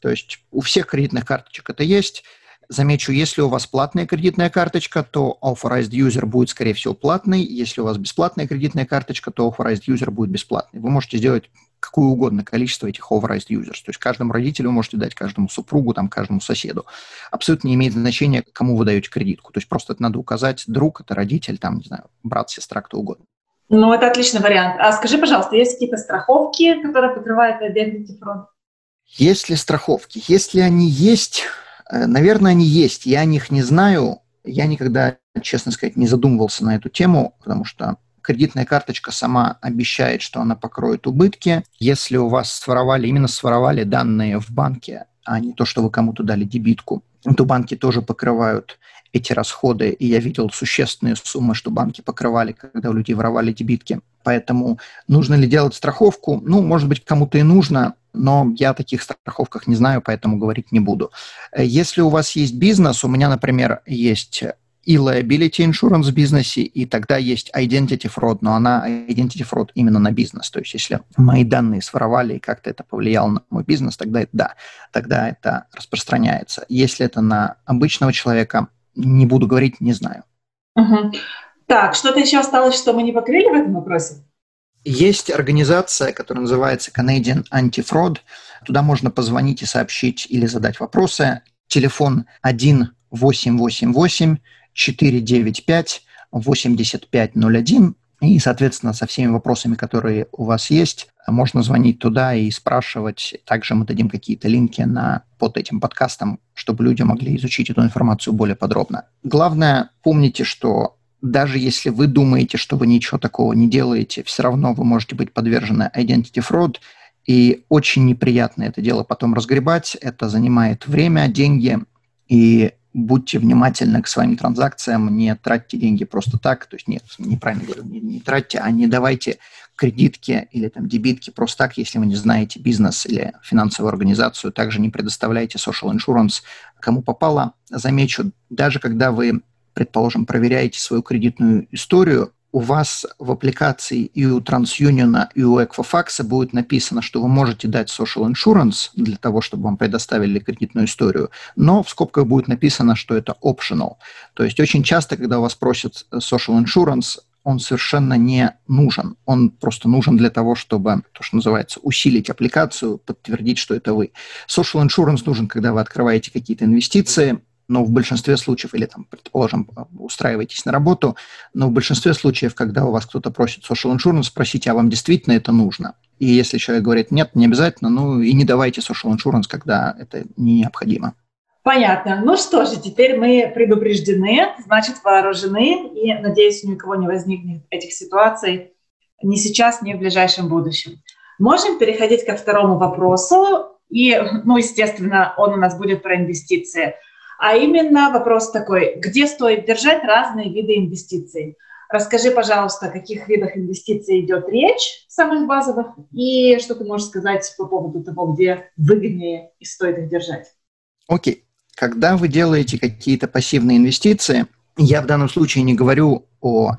То есть у всех кредитных карточек это есть. Замечу, если у вас платная кредитная карточка, то authorized user будет, скорее всего, платный. Если у вас бесплатная кредитная карточка, то authorized user будет бесплатный. Вы можете сделать какое угодно количество этих authorized users. То есть каждому родителю можете дать, каждому супругу, там, каждому соседу. Абсолютно не имеет значения, кому вы даете кредитку. То есть просто это надо указать, друг, это родитель, там, не знаю, брат, сестра, кто угодно. Ну, это отличный вариант. А скажи, пожалуйста, есть какие-то страховки, которые покрывают identity fraud? Есть ли страховки? Если они есть, э, наверное, они есть. Я о них не знаю. Я никогда, честно сказать, не задумывался на эту тему, потому что кредитная карточка сама обещает, что она покроет убытки. Если у вас своровали, именно своровали данные в банке, а не то, что вы кому-то дали дебитку, то банки тоже покрывают эти расходы, и я видел существенные суммы, что банки покрывали, когда у людей воровали дебитки. Поэтому нужно ли делать страховку? Ну, может быть, кому-то и нужно, но я о таких страховках не знаю, поэтому говорить не буду. Если у вас есть бизнес, у меня, например, есть и liability insurance в бизнесе, и тогда есть identity fraud, но она identity fraud именно на бизнес. То есть если мои данные своровали и как-то это повлияло на мой бизнес, тогда это да, тогда это распространяется. Если это на обычного человека, не буду говорить, не знаю. Угу. Так, что-то еще осталось, что мы не покрыли в этом вопросе? Есть организация, которая называется Canadian Anti-Fraud. Туда можно позвонить и сообщить или задать вопросы. Телефон 1888 495 8501. И, соответственно, со всеми вопросами, которые у вас есть, можно звонить туда и спрашивать. Также мы дадим какие-то линки на, под этим подкастом, чтобы люди могли изучить эту информацию более подробно. Главное, помните, что даже если вы думаете, что вы ничего такого не делаете, все равно вы можете быть подвержены identity fraud, и очень неприятно это дело потом разгребать. Это занимает время, деньги, и будьте внимательны к своим транзакциям, не тратьте деньги просто так, то есть нет, неправильно говорю, не, не тратьте, а не давайте кредитки или там дебитки просто так, если вы не знаете бизнес или финансовую организацию, также не предоставляйте social insurance кому попало. Замечу, даже когда вы, предположим, проверяете свою кредитную историю, у вас в аппликации и у TransUnion, и у Equifax будет написано, что вы можете дать social insurance для того, чтобы вам предоставили кредитную историю, но в скобках будет написано, что это optional. То есть очень часто, когда вас просят social insurance, он совершенно не нужен. Он просто нужен для того, чтобы, то, что называется, усилить аппликацию, подтвердить, что это вы. Social insurance нужен, когда вы открываете какие-то инвестиции, но в большинстве случаев, или там, предположим, устраиваетесь на работу, но в большинстве случаев, когда у вас кто-то просит social insurance, спросите, а вам действительно это нужно? И если человек говорит, нет, не обязательно, ну и не давайте social insurance, когда это необходимо. Понятно. Ну что же, теперь мы предупреждены, значит вооружены, и, надеюсь, у кого не возникнет этих ситуаций ни сейчас, ни в ближайшем будущем. Можем переходить ко второму вопросу, и, ну, естественно, он у нас будет про инвестиции – а именно вопрос такой, где стоит держать разные виды инвестиций. Расскажи, пожалуйста, о каких видах инвестиций идет речь, самых базовых, и что ты можешь сказать по поводу того, где выгоднее и стоит их держать. Окей. Okay. Когда вы делаете какие-то пассивные инвестиции, я в данном случае не говорю о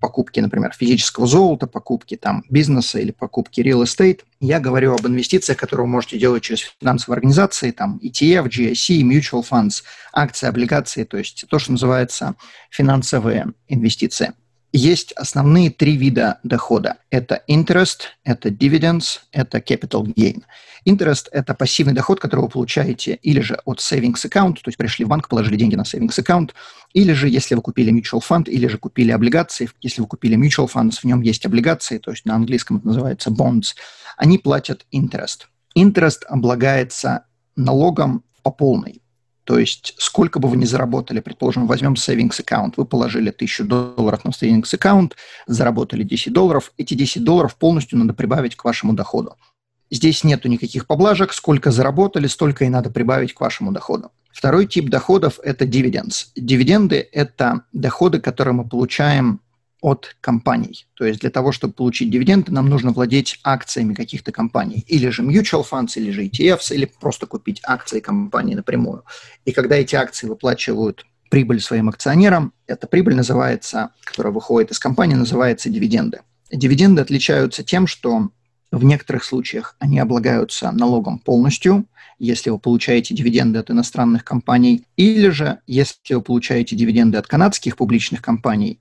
покупки, например, физического золота, покупки там бизнеса или покупки real estate, я говорю об инвестициях, которые вы можете делать через финансовые организации, там ETF, GIC, mutual funds, акции, облигации, то есть то, что называется финансовые инвестиции. Есть основные три вида дохода. Это interest, это dividends, это capital gain. Interest – это пассивный доход, который вы получаете или же от savings account, то есть пришли в банк, положили деньги на savings account, или же если вы купили mutual fund, или же купили облигации. Если вы купили mutual funds, в нем есть облигации, то есть на английском это называется bonds, они платят interest. Interest облагается налогом по полной. То есть сколько бы вы ни заработали, предположим, возьмем savings аккаунт, вы положили 1000 долларов на savings аккаунт, заработали 10 долларов, эти 10 долларов полностью надо прибавить к вашему доходу. Здесь нету никаких поблажек, сколько заработали, столько и надо прибавить к вашему доходу. Второй тип доходов – это дивидендс. Дивиденды – это доходы, которые мы получаем от компаний. То есть для того, чтобы получить дивиденды, нам нужно владеть акциями каких-то компаний. Или же mutual funds, или же ETFs, или просто купить акции компании напрямую. И когда эти акции выплачивают прибыль своим акционерам, эта прибыль называется, которая выходит из компании, называется дивиденды. Дивиденды отличаются тем, что в некоторых случаях они облагаются налогом полностью, если вы получаете дивиденды от иностранных компаний, или же если вы получаете дивиденды от канадских публичных компаний,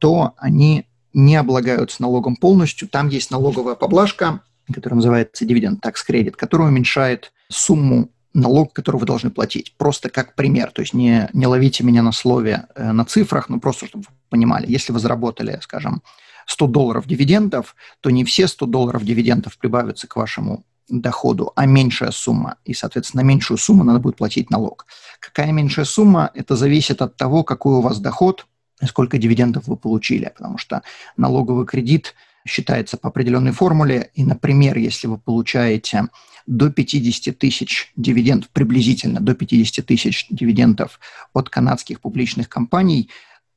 то они не облагаются налогом полностью. Там есть налоговая поблажка, которая называется дивиденд tax credit, которая уменьшает сумму налог, который вы должны платить. Просто как пример. То есть не, не ловите меня на слове, э, на цифрах, но просто чтобы вы понимали. Если вы заработали, скажем, 100 долларов дивидендов, то не все 100 долларов дивидендов прибавятся к вашему доходу, а меньшая сумма. И, соответственно, меньшую сумму надо будет платить налог. Какая меньшая сумма? Это зависит от того, какой у вас доход, сколько дивидендов вы получили. Потому что налоговый кредит считается по определенной формуле. И, например, если вы получаете до 50 тысяч дивидендов, приблизительно до 50 тысяч дивидендов от канадских публичных компаний,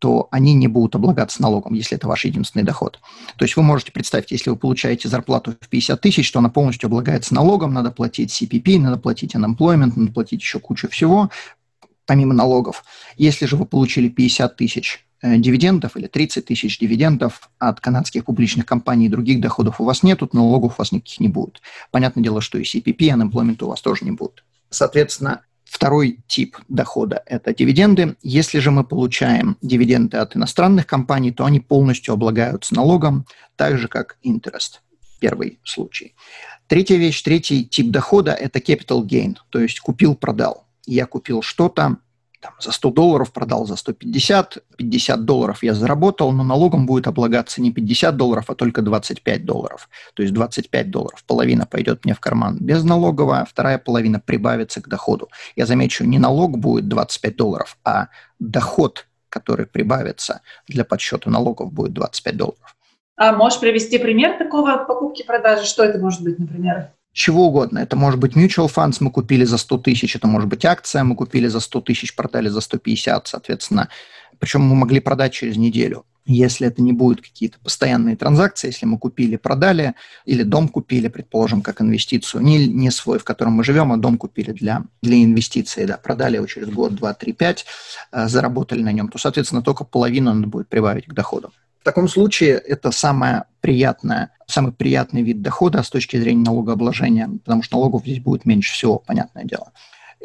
то они не будут облагаться налогом, если это ваш единственный доход. То есть вы можете представить, если вы получаете зарплату в 50 тысяч, то она полностью облагается налогом, надо платить CPP, надо платить unemployment, надо платить еще кучу всего, помимо налогов. Если же вы получили 50 тысяч дивидендов или 30 тысяч дивидендов от канадских публичных компаний и других доходов у вас нет, тут налогов у вас никаких не будет. Понятное дело, что и CPP, и unemployment у вас тоже не будет. Соответственно, Второй тип дохода – это дивиденды. Если же мы получаем дивиденды от иностранных компаний, то они полностью облагаются налогом, так же как interest. Первый случай. Третья вещь, третий тип дохода – это capital gain, то есть купил-продал. Я купил что-то, там, за 100 долларов продал за 150, 50 долларов я заработал, но налогом будет облагаться не 50 долларов, а только 25 долларов. То есть 25 долларов. Половина пойдет мне в карман без налогового, а вторая половина прибавится к доходу. Я замечу, не налог будет 25 долларов, а доход, который прибавится для подсчета налогов, будет 25 долларов. А можешь привести пример такого покупки-продажи? Что это может быть, например? Чего угодно. Это может быть mutual funds, мы купили за 100 тысяч, это может быть акция, мы купили за 100 тысяч, продали за 150, соответственно. Причем мы могли продать через неделю. Если это не будут какие-то постоянные транзакции, если мы купили, продали, или дом купили, предположим, как инвестицию, не, не свой, в котором мы живем, а дом купили для, для инвестиций, да, продали его через год, два, три, пять, э, заработали на нем, то, соответственно, только половину надо будет прибавить к доходу. В таком случае это самое приятное, самый приятный вид дохода с точки зрения налогообложения, потому что налогов здесь будет меньше всего, понятное дело.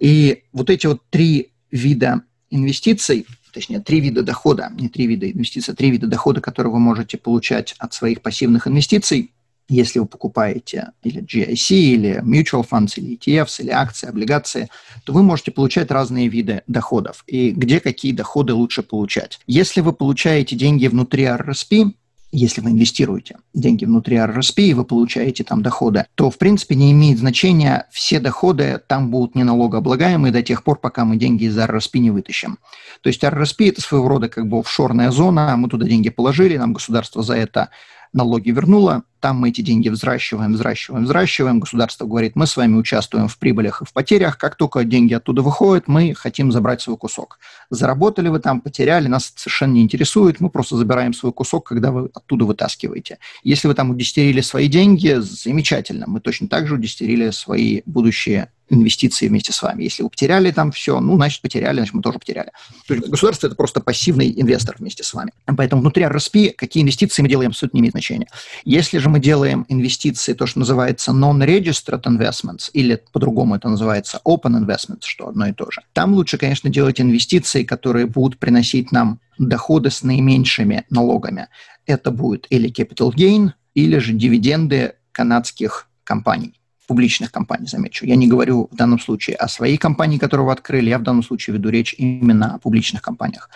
И вот эти вот три вида инвестиций, точнее, три вида дохода, не три вида инвестиций, а три вида дохода, которые вы можете получать от своих пассивных инвестиций, если вы покупаете или GIC, или mutual funds, или ETFs, или акции, облигации, то вы можете получать разные виды доходов. И где какие доходы лучше получать. Если вы получаете деньги внутри RRSP, если вы инвестируете деньги внутри RRSP и вы получаете там доходы, то, в принципе, не имеет значения, все доходы там будут не налогооблагаемые до тех пор, пока мы деньги из RRSP не вытащим. То есть RRSP – это своего рода как бы офшорная зона, мы туда деньги положили, нам государство за это налоги вернуло, там мы эти деньги взращиваем, взращиваем, взращиваем. Государство говорит, мы с вами участвуем в прибылях и в потерях. Как только деньги оттуда выходят, мы хотим забрать свой кусок. Заработали вы там, потеряли, нас совершенно не интересует. Мы просто забираем свой кусок, когда вы оттуда вытаскиваете. Если вы там удестерили свои деньги, замечательно. Мы точно так же удестерили свои будущие инвестиции вместе с вами. Если вы потеряли там все, ну, значит, потеряли, значит, мы тоже потеряли. То есть государство – это просто пассивный инвестор вместе с вами. Поэтому внутри RSP какие инвестиции мы делаем, абсолютно не имеет значения. Если же мы делаем инвестиции, то, что называется non-registered investments, или по-другому это называется open investments, что одно и то же, там лучше, конечно, делать инвестиции, которые будут приносить нам доходы с наименьшими налогами. Это будет или capital gain, или же дивиденды канадских компаний публичных компаний, замечу. Я не говорю в данном случае о своей компании, которую вы открыли, я в данном случае веду речь именно о публичных компаниях.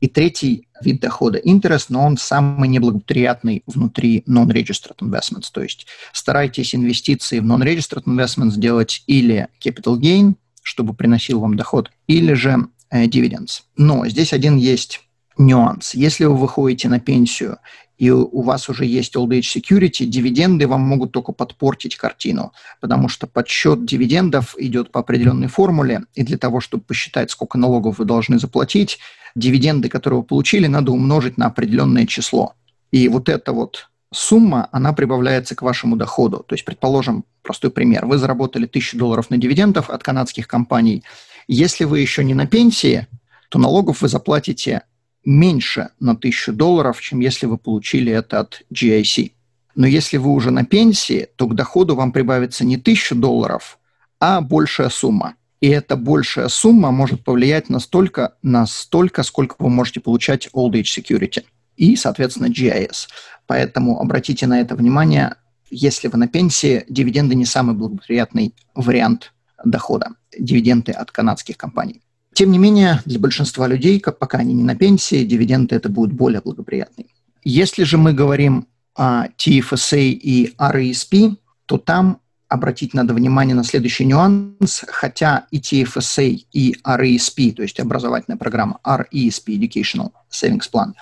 И третий вид дохода – интерес, но он самый неблагоприятный внутри non-registered investments. То есть старайтесь инвестиции в non-registered investments делать или capital gain, чтобы приносил вам доход, или же э, dividends. Но здесь один есть нюанс. Если вы выходите на пенсию и у вас уже есть Old Age Security, дивиденды вам могут только подпортить картину, потому что подсчет дивидендов идет по определенной формуле, и для того, чтобы посчитать, сколько налогов вы должны заплатить, дивиденды, которые вы получили, надо умножить на определенное число. И вот эта вот сумма, она прибавляется к вашему доходу. То есть, предположим, простой пример. Вы заработали 1000 долларов на дивидендов от канадских компаний. Если вы еще не на пенсии, то налогов вы заплатите меньше на 1000 долларов, чем если вы получили это от GIC. Но если вы уже на пенсии, то к доходу вам прибавится не 1000 долларов, а большая сумма. И эта большая сумма может повлиять настолько, настолько, сколько вы можете получать Old Age Security и, соответственно, GIS. Поэтому обратите на это внимание. Если вы на пенсии, дивиденды не самый благоприятный вариант дохода. Дивиденды от канадских компаний. Тем не менее, для большинства людей, как пока они не на пенсии, дивиденды это будет более благоприятный. Если же мы говорим о TFSA и RESP, то там обратить надо внимание на следующий нюанс, хотя и TFSA, и RESP, то есть образовательная программа RESP, Educational Savings Plan,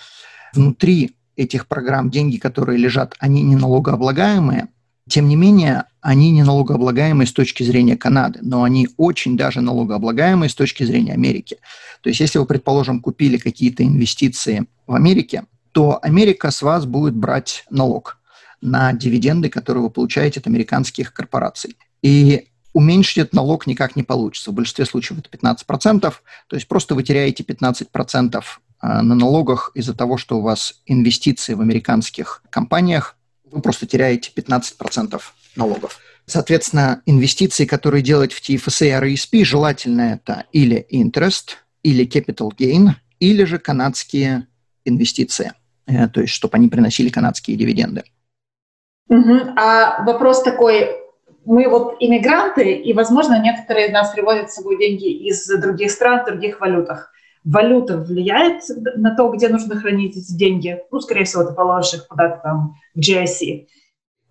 внутри этих программ деньги, которые лежат, они не налогооблагаемые, тем не менее, они не налогооблагаемые с точки зрения Канады, но они очень даже налогооблагаемые с точки зрения Америки. То есть, если вы, предположим, купили какие-то инвестиции в Америке, то Америка с вас будет брать налог на дивиденды, которые вы получаете от американских корпораций. И уменьшить этот налог никак не получится. В большинстве случаев это 15%, то есть просто вы теряете 15% а, на налогах из-за того, что у вас инвестиции в американских компаниях вы просто теряете 15% налогов. Соответственно, инвестиции, которые делать в TFSA и RESP, желательно это или interest, или capital gain, или же канадские инвестиции, э, то есть чтобы они приносили канадские дивиденды. Угу. А вопрос такой, мы вот иммигранты, и, возможно, некоторые из нас приводят с собой деньги из других стран, в других валютах валюта влияет на то, где нужно хранить эти деньги? Ну, скорее всего, ты положишь их куда-то там в GIC.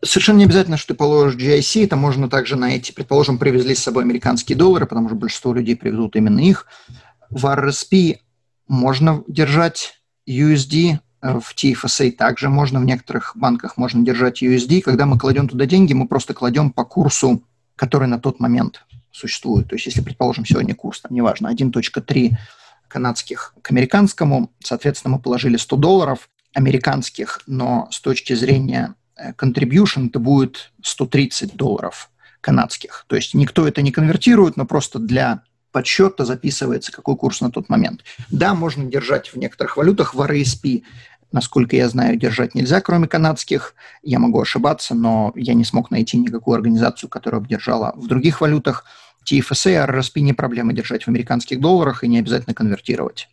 Совершенно не обязательно, что ты положишь GIC, это можно также найти. Предположим, привезли с собой американские доллары, потому что большинство людей привезут именно их. В RSP можно держать USD, в TFSA также можно, в некоторых банках можно держать USD. Когда мы кладем туда деньги, мы просто кладем по курсу, который на тот момент существует. То есть, если, предположим, сегодня курс, там, неважно, 1.3 канадских к американскому. Соответственно, мы положили 100 долларов американских, но с точки зрения э, contribution это будет 130 долларов канадских. То есть никто это не конвертирует, но просто для подсчета записывается, какой курс на тот момент. Да, можно держать в некоторых валютах, в RSP, насколько я знаю, держать нельзя, кроме канадских. Я могу ошибаться, но я не смог найти никакую организацию, которая бы держала в других валютах. TFSA, RRSP не проблема держать в американских долларах и не обязательно конвертировать.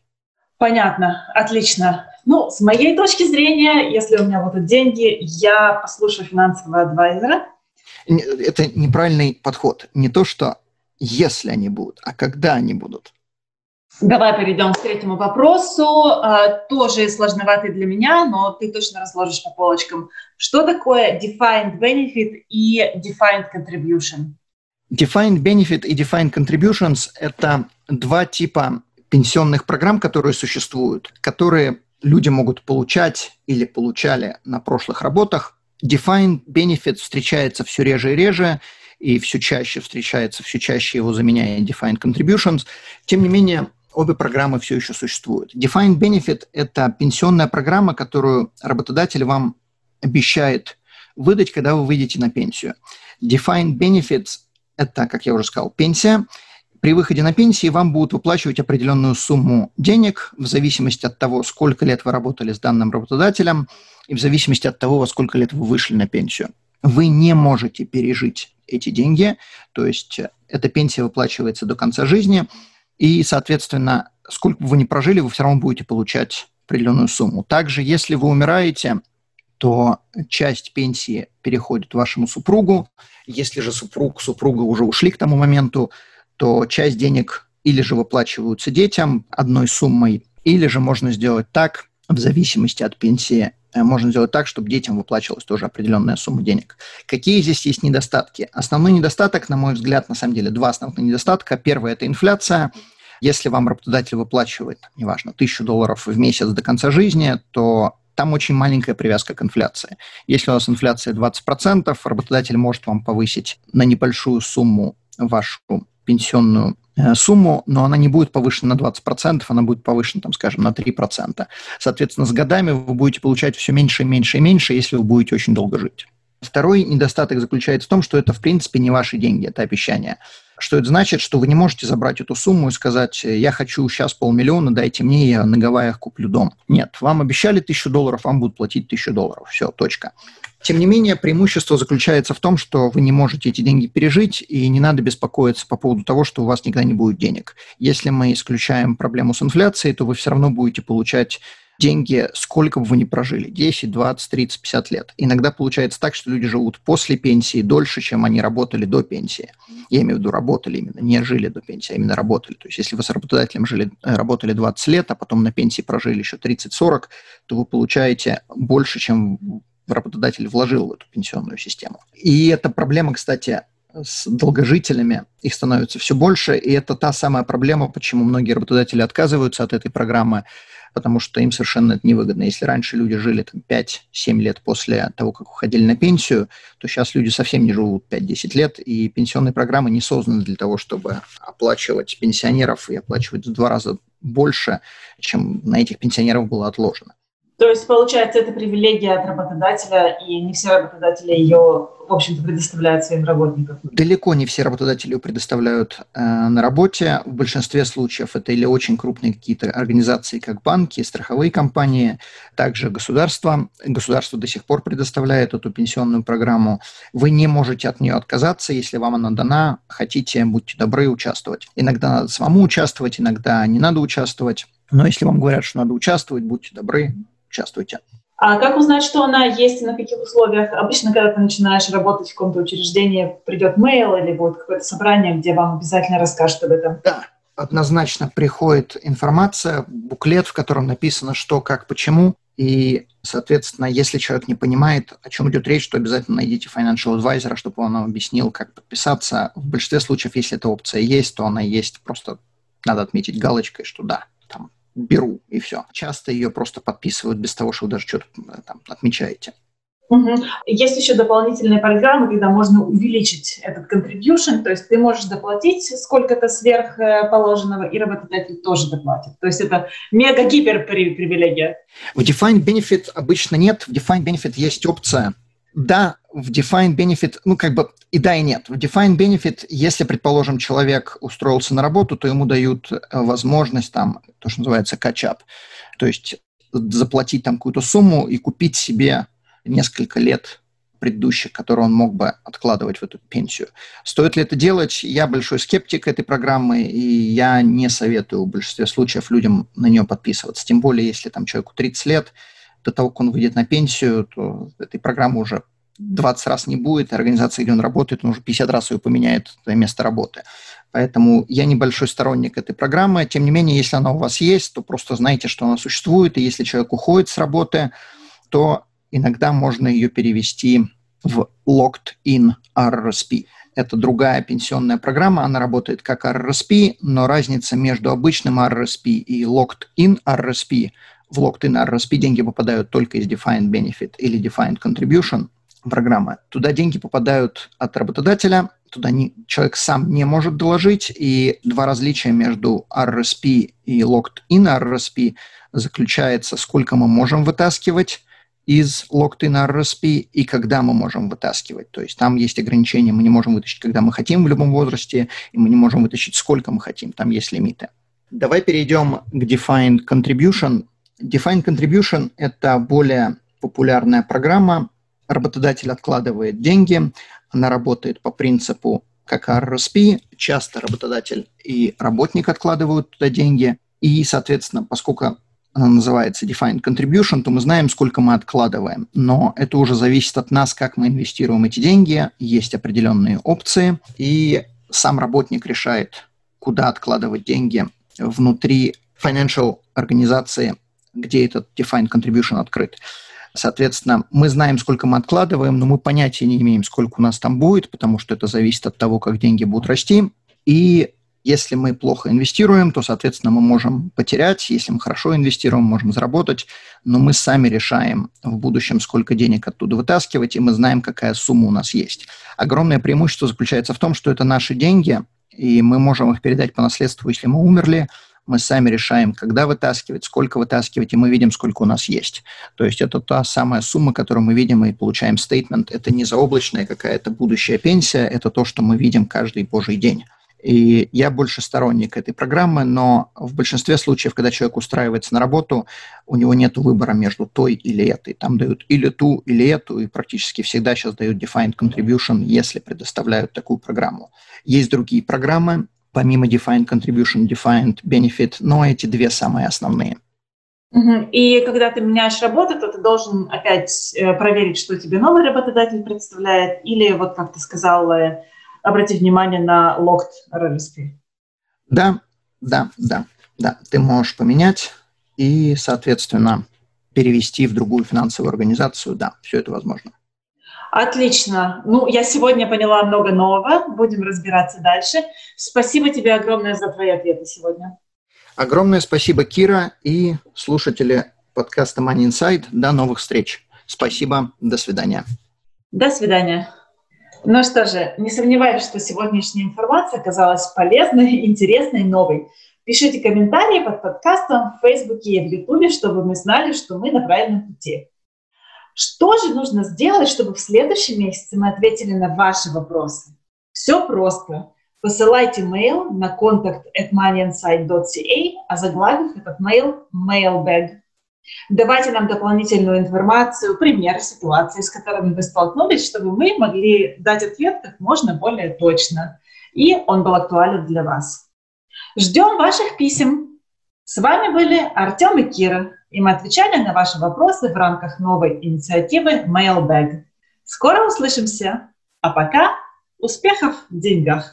Понятно, отлично. Ну, с моей точки зрения, если у меня будут деньги, я послушаю финансового адвайзера. Это неправильный подход. Не то, что если они будут, а когда они будут. Давай перейдем к третьему вопросу. А, тоже сложноватый для меня, но ты точно разложишь по полочкам. Что такое defined benefit и defined contribution? Defined Benefit и Defined Contributions – это два типа пенсионных программ, которые существуют, которые люди могут получать или получали на прошлых работах. Defined Benefit встречается все реже и реже, и все чаще встречается, все чаще его заменяя Defined Contributions. Тем не менее, обе программы все еще существуют. Defined Benefit – это пенсионная программа, которую работодатель вам обещает выдать, когда вы выйдете на пенсию. Defined Benefits это, как я уже сказал, пенсия. При выходе на пенсии вам будут выплачивать определенную сумму денег в зависимости от того, сколько лет вы работали с данным работодателем и в зависимости от того, во сколько лет вы вышли на пенсию. Вы не можете пережить эти деньги, то есть эта пенсия выплачивается до конца жизни, и, соответственно, сколько бы вы ни прожили, вы все равно будете получать определенную сумму. Также, если вы умираете, то часть пенсии переходит вашему супругу. Если же супруг, супруга уже ушли к тому моменту, то часть денег или же выплачиваются детям одной суммой, или же можно сделать так, в зависимости от пенсии, э, можно сделать так, чтобы детям выплачивалась тоже определенная сумма денег. Какие здесь есть недостатки? Основной недостаток, на мой взгляд, на самом деле, два основных недостатка. Первый – это инфляция. Если вам работодатель выплачивает, неважно, тысячу долларов в месяц до конца жизни, то там очень маленькая привязка к инфляции. Если у вас инфляция 20%, работодатель может вам повысить на небольшую сумму вашу пенсионную э, сумму, но она не будет повышена на 20%, она будет повышена, там, скажем, на 3%. Соответственно, с годами вы будете получать все меньше и меньше и меньше, если вы будете очень долго жить. Второй недостаток заключается в том, что это, в принципе, не ваши деньги, это обещание. Что это значит? Что вы не можете забрать эту сумму и сказать, я хочу сейчас полмиллиона, дайте мне, я на Гавайях куплю дом. Нет, вам обещали тысячу долларов, вам будут платить тысячу долларов. Все, точка. Тем не менее, преимущество заключается в том, что вы не можете эти деньги пережить, и не надо беспокоиться по поводу того, что у вас никогда не будет денег. Если мы исключаем проблему с инфляцией, то вы все равно будете получать деньги, сколько бы вы ни прожили, 10, 20, 30, 50 лет. Иногда получается так, что люди живут после пенсии дольше, чем они работали до пенсии. Я имею в виду работали именно, не жили до пенсии, а именно работали. То есть если вы с работодателем жили, э, работали 20 лет, а потом на пенсии прожили еще 30-40, то вы получаете больше, чем работодатель вложил в эту пенсионную систему. И эта проблема, кстати, с долгожителями, их становится все больше, и это та самая проблема, почему многие работодатели отказываются от этой программы, потому что им совершенно это невыгодно. Если раньше люди жили там, 5-7 лет после того, как уходили на пенсию, то сейчас люди совсем не живут 5-10 лет, и пенсионные программы не созданы для того, чтобы оплачивать пенсионеров и оплачивать в два раза больше, чем на этих пенсионеров было отложено. То есть, получается, это привилегия от работодателя, и не все работодатели ее, в общем-то, предоставляют своим работникам? Далеко не все работодатели ее предоставляют э, на работе. В большинстве случаев это или очень крупные какие-то организации, как банки, страховые компании, также государство. Государство до сих пор предоставляет эту пенсионную программу. Вы не можете от нее отказаться, если вам она дана, хотите, будьте добры, участвовать. Иногда надо самому участвовать, иногда не надо участвовать. Но если вам говорят, что надо участвовать, будьте добры, участвуйте. А как узнать, что она есть и на каких условиях? Обычно, когда ты начинаешь работать в каком-то учреждении, придет мейл или будет какое-то собрание, где вам обязательно расскажут об этом? Да, однозначно приходит информация, буклет, в котором написано что, как, почему. И, соответственно, если человек не понимает, о чем идет речь, то обязательно найдите financial advisor, чтобы он вам объяснил, как подписаться. В большинстве случаев, если эта опция есть, то она есть. Просто надо отметить галочкой, что да, беру, и все. Часто ее просто подписывают без того, что вы даже что-то э, там отмечаете. Угу. Есть еще дополнительные программы, когда можно увеличить этот contribution, то есть ты можешь доплатить сколько-то сверх э, положенного, и работодатель тоже доплатит. То есть это мега-гипер привилегия. В Defined Benefit обычно нет. В Defined Benefit есть опция да, в Defined Benefit, ну, как бы и да, и нет. В Defined Benefit, если, предположим, человек устроился на работу, то ему дают э, возможность там, то, что называется, catch-up. То есть заплатить там какую-то сумму и купить себе несколько лет предыдущих, которые он мог бы откладывать в эту пенсию. Стоит ли это делать? Я большой скептик этой программы, и я не советую в большинстве случаев людям на нее подписываться. Тем более, если там человеку 30 лет, до того, как он выйдет на пенсию, то этой программы уже 20 раз не будет, организация, где он работает, он уже 50 раз ее поменяет место работы. Поэтому я небольшой сторонник этой программы. Тем не менее, если она у вас есть, то просто знайте, что она существует, и если человек уходит с работы, то иногда можно ее перевести в Locked-in RRSP. Это другая пенсионная программа, она работает как RRSP, но разница между обычным RRSP и Locked-in RRSP в Locked-in RRSP деньги попадают только из Defined Benefit или Defined Contribution программы. Туда деньги попадают от работодателя, туда не, человек сам не может доложить, и два различия между RRSP и Locked-in RRSP заключается, сколько мы можем вытаскивать из Locked-in RRSP и когда мы можем вытаскивать. То есть там есть ограничения, мы не можем вытащить, когда мы хотим в любом возрасте, и мы не можем вытащить, сколько мы хотим, там есть лимиты. Давай перейдем к Defined Contribution. Defined Contribution – это более популярная программа. Работодатель откладывает деньги, она работает по принципу как RRSP. Часто работодатель и работник откладывают туда деньги. И, соответственно, поскольку она называется Defined Contribution, то мы знаем, сколько мы откладываем. Но это уже зависит от нас, как мы инвестируем эти деньги. Есть определенные опции, и сам работник решает, куда откладывать деньги внутри financial организации где этот defined contribution открыт. Соответственно, мы знаем, сколько мы откладываем, но мы понятия не имеем, сколько у нас там будет, потому что это зависит от того, как деньги будут расти. И Если мы плохо инвестируем, то, соответственно, мы можем потерять. Если мы хорошо инвестируем, можем заработать. Но мы сами решаем в будущем, сколько денег оттуда вытаскивать, и мы знаем, какая сумма у нас есть. Огромное преимущество заключается в том, что это наши деньги, и мы можем их передать по наследству, если мы умерли. Мы сами решаем, когда вытаскивать, сколько вытаскивать, и мы видим, сколько у нас есть. То есть это та самая сумма, которую мы видим и получаем стейтмент. Это не заоблачная какая-то будущая пенсия, это то, что мы видим каждый божий день. И я больше сторонник этой программы, но в большинстве случаев, когда человек устраивается на работу, у него нет выбора между той или этой. Там дают или ту, или эту, и практически всегда сейчас дают Defined Contribution, если предоставляют такую программу. Есть другие программы, помимо Defined Contribution, Defined Benefit, но эти две самые основные. И когда ты меняешь работу, то ты должен опять э, проверить, что тебе новый работодатель представляет, или вот как ты сказал, обратить внимание на locked RRSP. Да, да, да, да. Ты можешь поменять и, соответственно, перевести в другую финансовую организацию. Да, все это возможно. Отлично. Ну, я сегодня поняла много нового. Будем разбираться дальше. Спасибо тебе огромное за твои ответы сегодня. Огромное спасибо, Кира и слушатели подкаста Money Inside. До новых встреч. Спасибо. До свидания. До свидания. Ну что же, не сомневаюсь, что сегодняшняя информация оказалась полезной, интересной, новой. Пишите комментарии под подкастом в Фейсбуке и в Ютубе, чтобы мы знали, что мы на правильном пути. Что же нужно сделать, чтобы в следующем месяце мы ответили на ваши вопросы? Все просто. Посылайте mail на контакт at moneyinside.ca, а заглавив этот mail mailbag. Давайте нам дополнительную информацию, пример ситуации, с которыми вы столкнулись, чтобы мы могли дать ответ как можно более точно, и он был актуален для вас. Ждем ваших писем. С вами были Артем и Кира, и мы отвечали на ваши вопросы в рамках новой инициативы Mailbag. Скоро услышимся, а пока успехов в деньгах!